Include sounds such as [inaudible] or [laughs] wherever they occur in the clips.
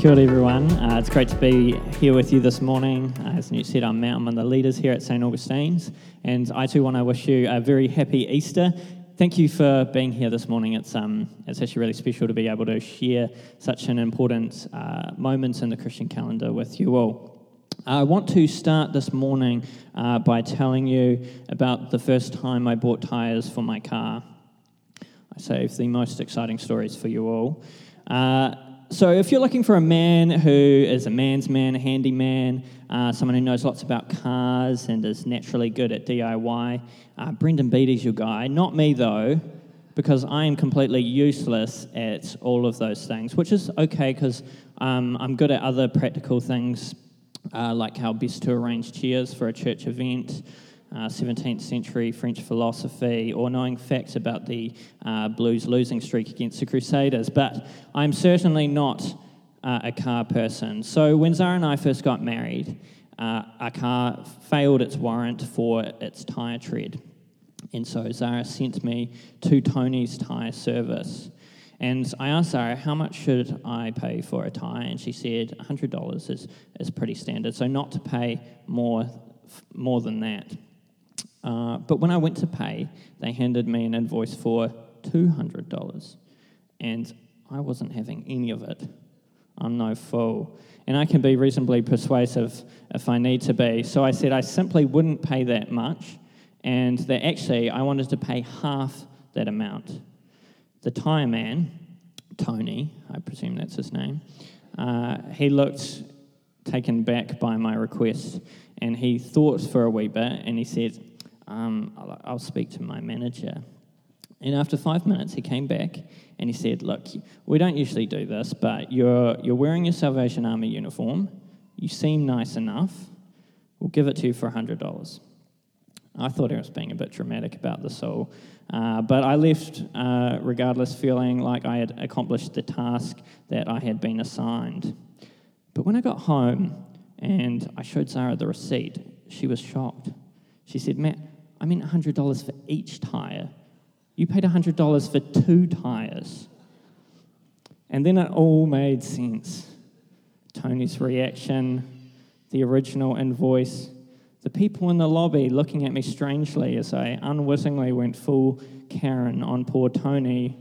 Kia ora, everyone. Uh, it's great to be here with you this morning. Uh, as Newt said, I'm Matt. I'm one of the leaders here at St. Augustine's. And I too want to wish you a very happy Easter. Thank you for being here this morning. It's, um, it's actually really special to be able to share such an important uh, moment in the Christian calendar with you all. I want to start this morning uh, by telling you about the first time I bought tyres for my car. I save the most exciting stories for you all. So, if you're looking for a man who is a man's man, a handyman, uh, someone who knows lots about cars and is naturally good at DIY, uh, Brendan Beattie's your guy. Not me, though, because I am completely useless at all of those things, which is okay because um, I'm good at other practical things, uh, like how best to arrange chairs for a church event uh, 17th century French philosophy or knowing facts about the uh, Blues losing streak against the Crusaders, but I'm certainly not uh, a car person. So when Zara and I first got married, uh, our car failed its warrant for its tyre tread. And so Zara sent me to Tony's tyre service. And I asked Zara, how much should I pay for a tyre? And she said, $100 is, is pretty standard, so not to pay more, more than that. Uh, but when I went to pay, they handed me an invoice for $200. And I wasn't having any of it. I'm no fool. And I can be reasonably persuasive if I need to be. So I said I simply wouldn't pay that much, and that actually I wanted to pay half that amount. The tyre man, Tony, I presume that's his name, uh, he looked taken back by my request and he thought for a wee bit and he said, um, I'll, I'll speak to my manager. And after five minutes, he came back and he said, Look, we don't usually do this, but you're, you're wearing your Salvation Army uniform. You seem nice enough. We'll give it to you for $100. I thought he was being a bit dramatic about this all, uh, but I left uh, regardless feeling like I had accomplished the task that I had been assigned. But when I got home and I showed Zara the receipt, she was shocked. She said, Matt, I meant $100 for each tyre. You paid $100 for two tyres. And then it all made sense. Tony's reaction, the original invoice, the people in the lobby looking at me strangely as I unwittingly went full Karen on poor Tony,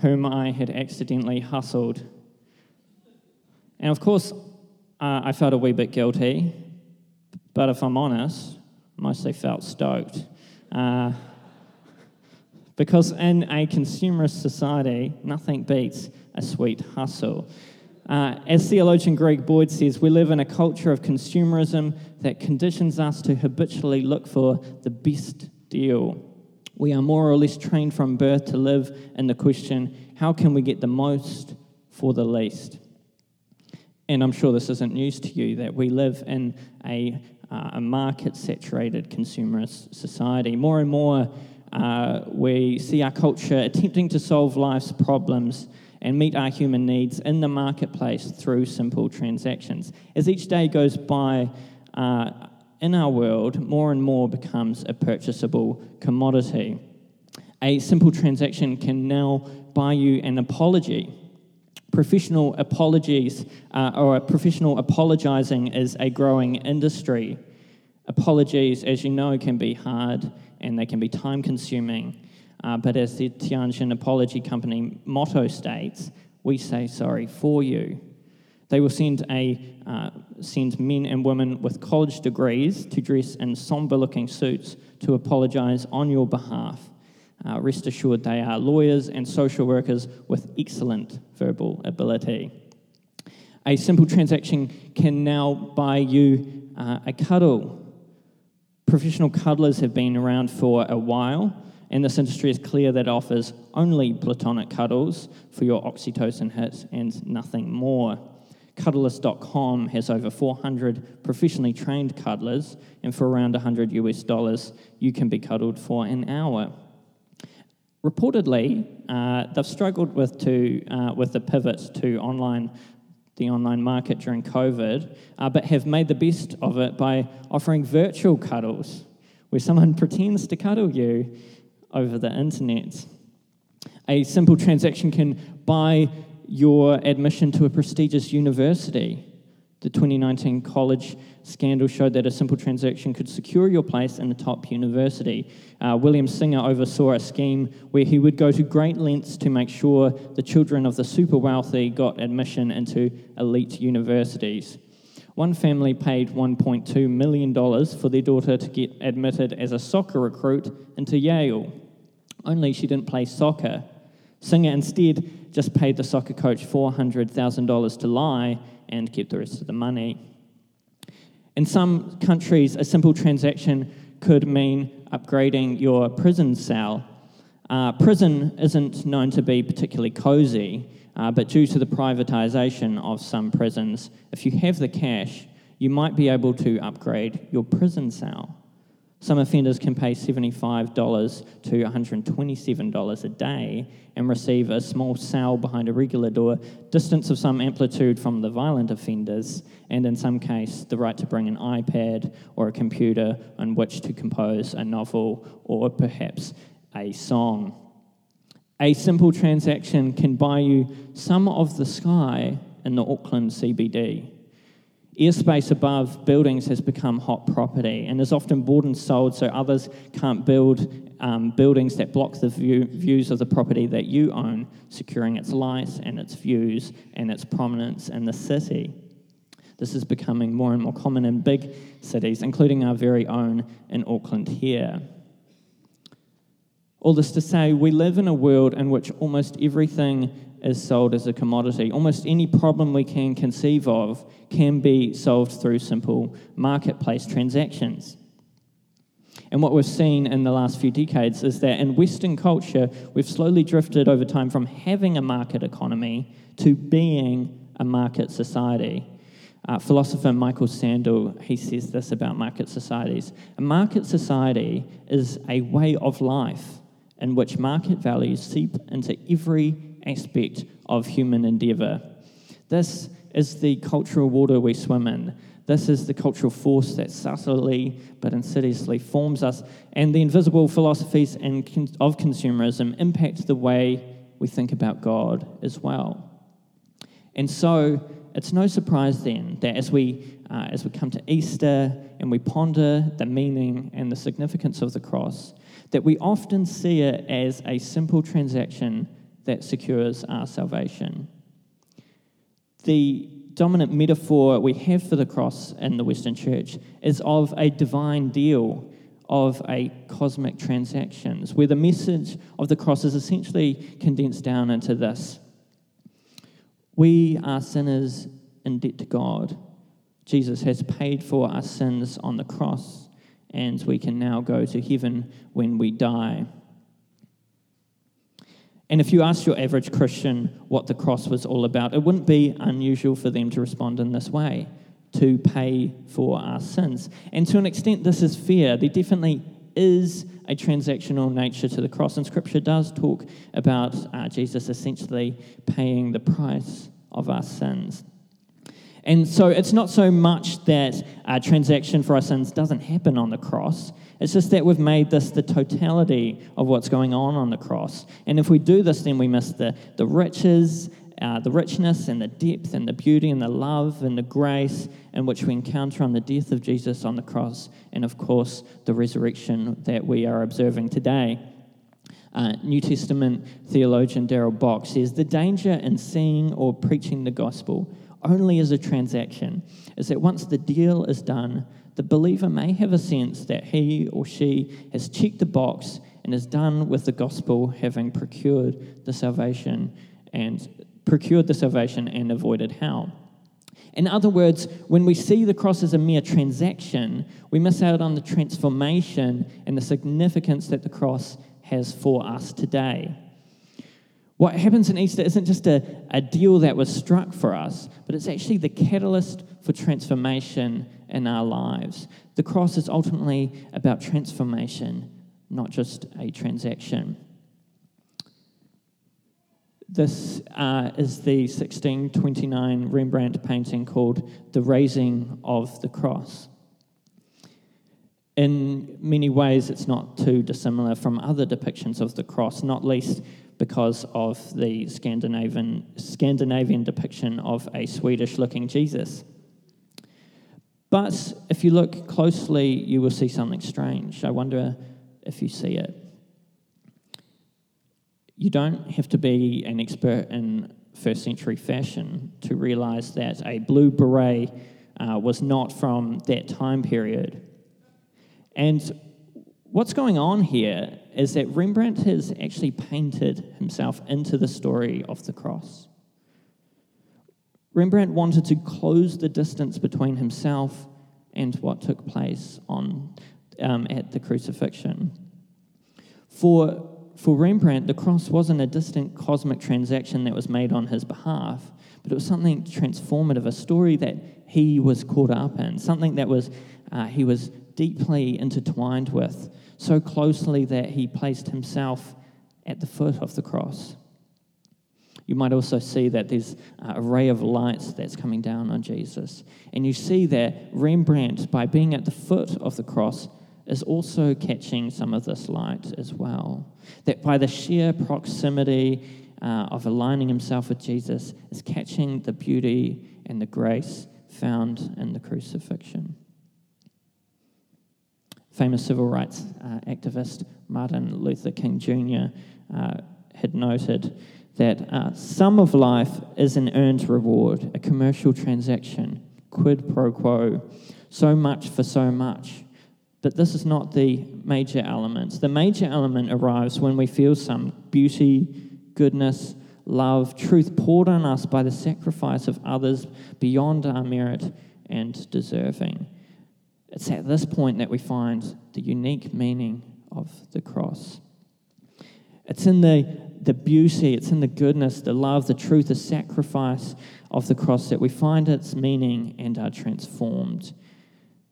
whom I had accidentally hustled. And of course, uh, I felt a wee bit guilty, but if I'm honest, mostly felt stoked. Uh, because in a consumerist society, nothing beats a sweet hustle. Uh, as theologian Greg Boyd says, we live in a culture of consumerism that conditions us to habitually look for the best deal. We are more or less trained from birth to live in the question how can we get the most for the least? And I'm sure this isn't news to you that we live in a uh, a market saturated consumerist society. More and more, uh, we see our culture attempting to solve life's problems and meet our human needs in the marketplace through simple transactions. As each day goes by, uh, in our world, more and more becomes a purchasable commodity. A simple transaction can now buy you an apology. Professional apologies uh, or professional apologizing is a growing industry. Apologies, as you know, can be hard and they can be time consuming. Uh, but as the Tianjin Apology Company motto states, we say sorry for you. They will send, a, uh, send men and women with college degrees to dress in somber looking suits to apologize on your behalf. Uh, rest assured, they are lawyers and social workers with excellent verbal ability. A simple transaction can now buy you uh, a cuddle Professional cuddlers have been around for a while, and this industry is clear that it offers only platonic cuddles for your oxytocin hit and nothing more. Cuddlist.com has over 400 professionally trained cuddlers, and for around 100 US dollars, you can be cuddled for an hour. Reportedly, uh, they've struggled with, to, uh, with the pivot to online the online market during COVID, uh, but have made the best of it by offering virtual cuddles, where someone [laughs] pretends to cuddle you over the internet. A simple transaction can buy your admission to a prestigious university. The 2019 college scandal showed that a simple transaction could secure your place in a top university. Uh, William Singer oversaw a scheme where he would go to great lengths to make sure the children of the super wealthy got admission into elite universities. One family paid $1.2 million for their daughter to get admitted as a soccer recruit into Yale. Only she didn't play soccer. Singer instead just paid the soccer coach $400,000 to lie and kept the rest of the money. In some countries, a simple transaction could mean upgrading your prison cell. Uh, prison isn't known to be particularly cozy, uh, but due to the privatisation of some prisons, if you have the cash, you might be able to upgrade your prison cell. Some offenders can pay $75 to $127 a day and receive a small cell behind a regular door, distance of some amplitude from the violent offenders, and in some case, the right to bring an iPad or a computer on which to compose a novel or perhaps a song. A simple transaction can buy you some of the sky in the Auckland CBD. Airspace above buildings has become hot property and is often bought and sold so others can't build um, buildings that block the view, views of the property that you own, securing its light and its views and its prominence in the city. This is becoming more and more common in big cities, including our very own in Auckland here. All this to say, we live in a world in which almost everything is sold as a commodity. Almost any problem we can conceive of can be solved through simple marketplace transactions. And what we've seen in the last few decades is that in Western culture, we've slowly drifted over time from having a market economy to being a market society. Uh, philosopher Michael Sandel, he says this about market societies. A market society is a way of life in which market values seep into every aspect of human endeavour. This is the cultural water we swim in. This is the cultural force that subtly but insidiously forms us, and the invisible philosophies and of consumerism impact the way we think about God as well. And so, it's no surprise then that as we, uh, as we come to Easter and we ponder the meaning and the significance of the cross, that we often see it as a simple transaction that secures our salvation. The dominant metaphor we have for the cross in the Western Church is of a divine deal, of a cosmic transactions, where the message of the cross is essentially condensed down into this We are sinners in debt to God. Jesus has paid for our sins on the cross, and we can now go to heaven when we die. And if you asked your average Christian what the cross was all about, it wouldn't be unusual for them to respond in this way to pay for our sins. And to an extent, this is fair. There definitely is a transactional nature to the cross, and Scripture does talk about uh, Jesus essentially paying the price of our sins. And so it's not so much that a transaction for our sins doesn't happen on the cross, it's just that we've made this the totality of what's going on on the cross. And if we do this, then we miss the, the riches, uh, the richness and the depth and the beauty and the love and the grace in which we encounter on the death of Jesus on the cross, and of course, the resurrection that we are observing today. Uh, New Testament theologian Darrell Bock says the danger in seeing or preaching the gospel only as a transaction is that once the deal is done, the believer may have a sense that he or she has checked the box and is done with the gospel, having procured the salvation and procured the salvation and avoided hell. In other words, when we see the cross as a mere transaction, we miss out on the transformation and the significance that the cross has for us today. What happens in Easter isn't just a, a deal that was struck for us, but it's actually the catalyst for transformation in our lives. The cross is ultimately about transformation, not just a transaction. This uh, is the 1629 Rembrandt painting called The Raising of the Cross. In many ways, it's not too dissimilar from other depictions of the cross, not least because of the Scandinavian, Scandinavian depiction of a Swedish looking Jesus. But if you look closely, you will see something strange. I wonder if you see it. You don't have to be an expert in first century fashion to realize that a blue beret uh, was not from that time period. And what's going on here is that Rembrandt has actually painted himself into the story of the cross. Rembrandt wanted to close the distance between himself and what took place on, um, at the crucifixion. For, for Rembrandt, the cross wasn't a distant cosmic transaction that was made on his behalf, but it was something transformative, a story that he was caught up in, something that was uh, he was deeply intertwined with, so closely that he placed himself at the foot of the cross. You might also see that there's a ray of light that's coming down on Jesus. And you see that Rembrandt, by being at the foot of the cross, is also catching some of this light as well. That by the sheer proximity uh, of aligning himself with Jesus, is catching the beauty and the grace found in the crucifixion. Famous civil rights uh, activist Martin Luther King Jr. Uh, had noted that uh, some of life is an earned reward, a commercial transaction, quid pro quo, so much for so much. But this is not the major element. The major element arrives when we feel some beauty, goodness, love, truth poured on us by the sacrifice of others beyond our merit and deserving. It's at this point that we find the unique meaning of the cross. It's in the, the beauty, it's in the goodness, the love, the truth, the sacrifice of the cross that we find its meaning and are transformed.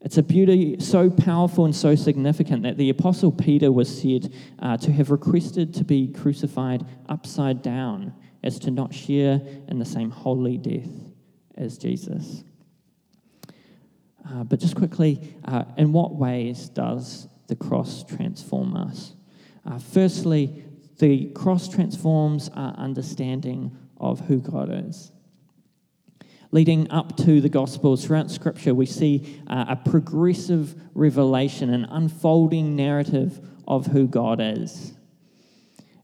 It's a beauty so powerful and so significant that the Apostle Peter was said uh, to have requested to be crucified upside down as to not share in the same holy death as Jesus. Uh, but just quickly, uh, in what ways does the cross transform us? Uh, firstly, the cross transforms our understanding of who God is. Leading up to the Gospels, throughout Scripture, we see uh, a progressive revelation, an unfolding narrative of who God is.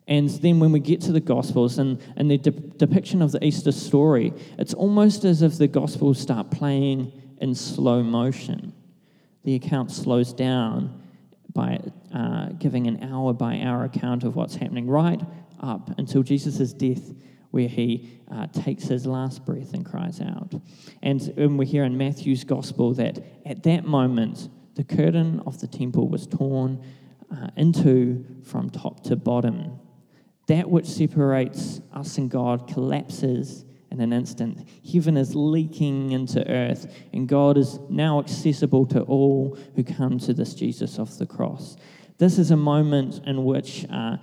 And then when we get to the Gospels and, and the de- depiction of the Easter story, it's almost as if the Gospels start playing in slow motion. The account slows down by uh, giving an hour by hour account of what's happening right up until Jesus' death, where he uh, takes his last breath and cries out. And, and we hear in Matthew's gospel that at that moment, the curtain of the temple was torn uh, into from top to bottom. That which separates us and God collapses in an instant. Heaven is leaking into earth, and God is now accessible to all who come to this Jesus of the cross. This is a moment in which uh,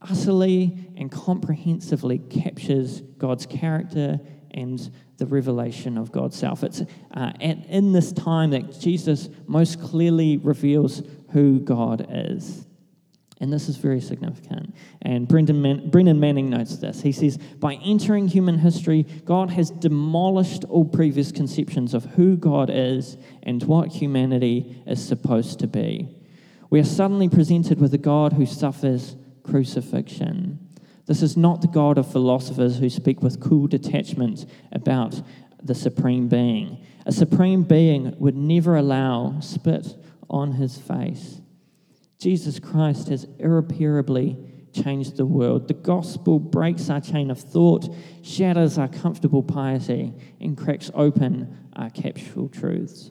utterly and comprehensively captures God's character and the revelation of God's self. It's uh, in this time that Jesus most clearly reveals who God is. And this is very significant. And Brendan, Man- Brennan Manning notes this. He says, By entering human history, God has demolished all previous conceptions of who God is and what humanity is supposed to be. We are suddenly presented with a God who suffers crucifixion. This is not the God of philosophers who speak with cool detachment about the supreme being. A supreme being would never allow spit on his face Jesus Christ has irreparably changed the world. The gospel breaks our chain of thought, shatters our comfortable piety, and cracks open our capsule truths.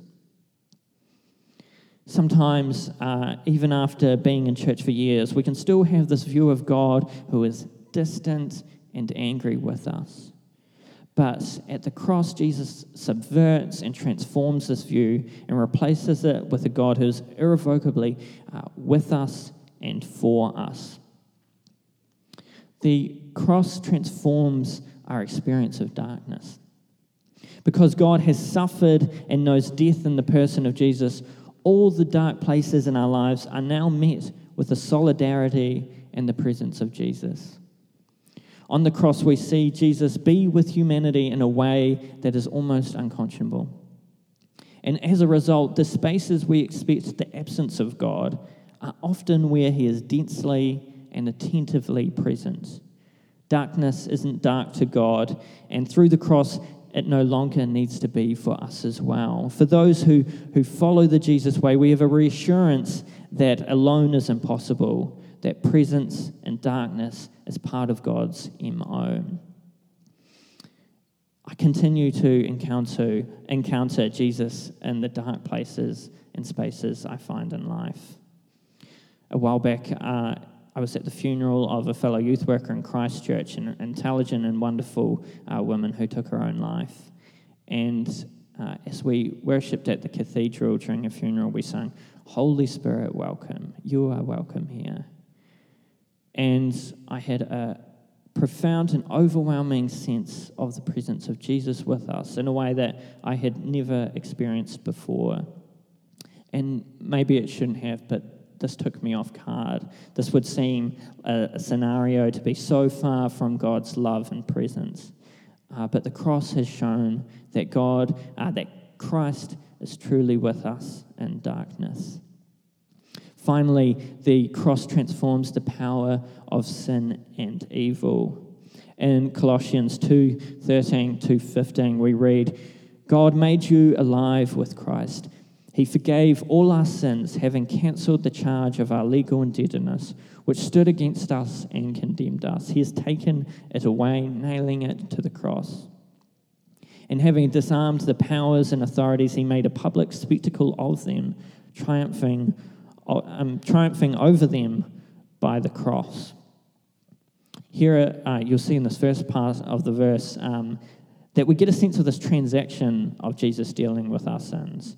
Sometimes, uh, even after being in church for years, we can still have this view of God who is distant and angry with us. But at the cross, Jesus subverts and transforms this view and replaces it with a God who is irrevocably uh, with us and for us. The cross transforms our experience of darkness. Because God has suffered and knows death in the person of Jesus, all the dark places in our lives are now met with the solidarity and the presence of Jesus. On the cross, we see Jesus be with humanity in a way that is almost unconscionable. And as a result, the spaces we expect the absence of God are often where He is densely and attentively present. Darkness isn't dark to God, and through the cross, it no longer needs to be for us as well. For those who, who follow the Jesus way, we have a reassurance that alone is impossible, that presence and darkness is part of God's MO. I continue to encounter, encounter Jesus in the dark places and spaces I find in life. A while back, uh, I was at the funeral of a fellow youth worker in Christchurch, an intelligent and wonderful uh, woman who took her own life. And uh, as we worshipped at the cathedral during a funeral, we sang, Holy Spirit, welcome. You are welcome here. And I had a profound and overwhelming sense of the presence of Jesus with us in a way that I had never experienced before. And maybe it shouldn't have, but this took me off guard. This would seem a, a scenario to be so far from God's love and presence. Uh, but the cross has shown that God, uh, that Christ is truly with us in darkness. Finally, the cross transforms the power of sin and evil. In Colossians 2 13 to 15, we read, God made you alive with Christ he forgave all our sins, having cancelled the charge of our legal indebtedness, which stood against us and condemned us. He has taken it away, nailing it to the cross. And having disarmed the powers and authorities, he made a public spectacle of them, triumphing, um, triumphing over them by the cross. Here, uh, you'll see in this first part of the verse um, that we get a sense of this transaction of Jesus dealing with our sins.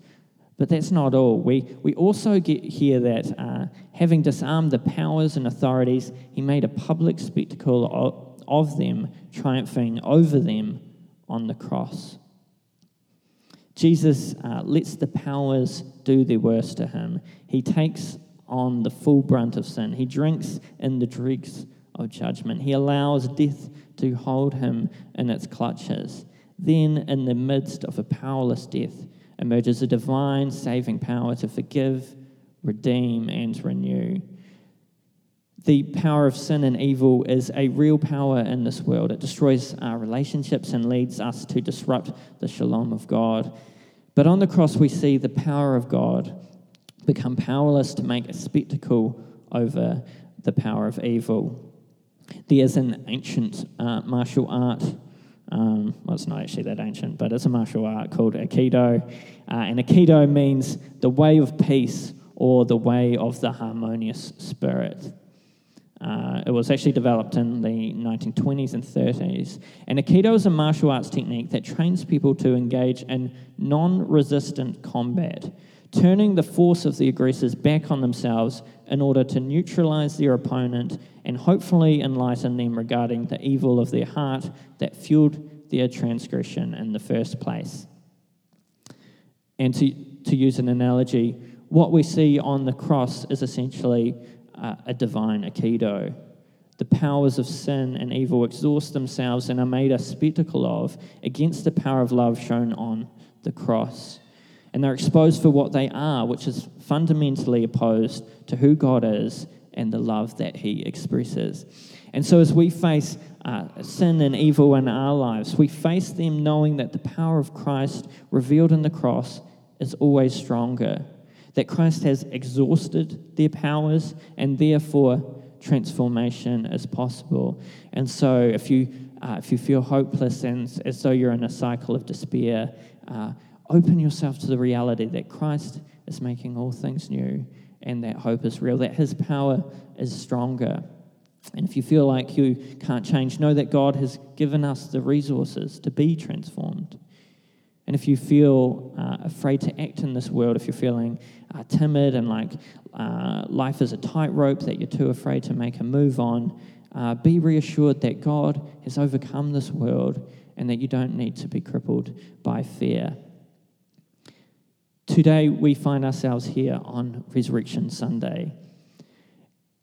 But that's not all. We, we also get here that uh, having disarmed the powers and authorities, he made a public spectacle of, of them, triumphing over them on the cross. Jesus uh, lets the powers do their worst to him. He takes on the full brunt of sin. He drinks in the dregs of judgment. He allows death to hold him in its clutches. Then, in the midst of a powerless death, emerges a divine saving power to forgive, redeem, and renew. The power of sin and evil is a real power in this world. It destroys our relationships and leads us to disrupt the shalom of God. But on the cross, we see the power of God become powerless to make a spectacle over the power of evil. There's an ancient uh, martial art um, well, it's not actually that ancient, but it's a martial art called Aikido. Uh, and Aikido means the way of peace or the way of the harmonious spirit. Uh, it was actually developed in the 1920s and 30s. And Aikido is a martial arts technique that trains people to engage in non resistant combat, turning the force of the aggressors back on themselves in order to neutralize their opponent and hopefully enlighten them regarding the evil of their heart that fueled their transgression in the first place. And to, to use an analogy, what we see on the cross is essentially uh, a divine aikido. The powers of sin and evil exhaust themselves and are made a spectacle of against the power of love shown on the cross. And they're exposed for what they are, which is fundamentally opposed to who God is and the love that He expresses. And so, as we face uh, sin and evil in our lives, we face them knowing that the power of Christ revealed in the cross is always stronger, that Christ has exhausted their powers, and therefore transformation is possible. And so, if you uh, if you feel hopeless and as though you're in a cycle of despair, uh, open yourself to the reality that Christ is making all things new and that hope is real, that His power is stronger. And if you feel like you can't change, know that God has given us the resources to be transformed. And if you feel uh, afraid to act in this world, if you're feeling uh, timid and like uh, life is a tightrope that you're too afraid to make a move on, uh, be reassured that God has overcome this world and that you don't need to be crippled by fear. Today, we find ourselves here on Resurrection Sunday.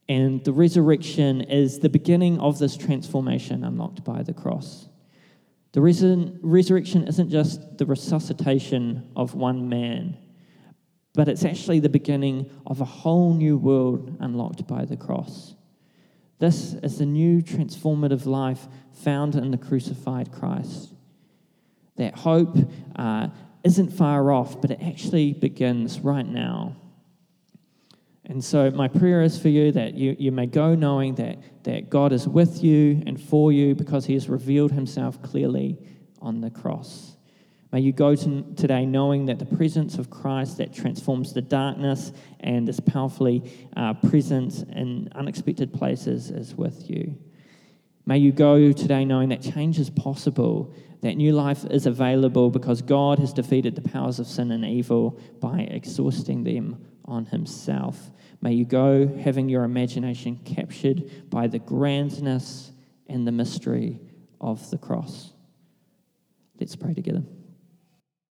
And the resurrection is the beginning of this transformation unlocked by the cross. The res- resurrection isn't just the resuscitation of one man, but it's actually the beginning of a whole new world unlocked by the cross. This is the new transformative life found in the crucified Christ. That hope uh, isn't far off, but it actually begins right now. And so, my prayer is for you that you, you may go knowing that, that God is with you and for you because he has revealed himself clearly on the cross. May you go to, today knowing that the presence of Christ that transforms the darkness and is powerfully uh, present in unexpected places is with you. May you go today knowing that change is possible, that new life is available because God has defeated the powers of sin and evil by exhausting them on himself. May you go having your imagination captured by the grandness and the mystery of the cross. Let's pray together.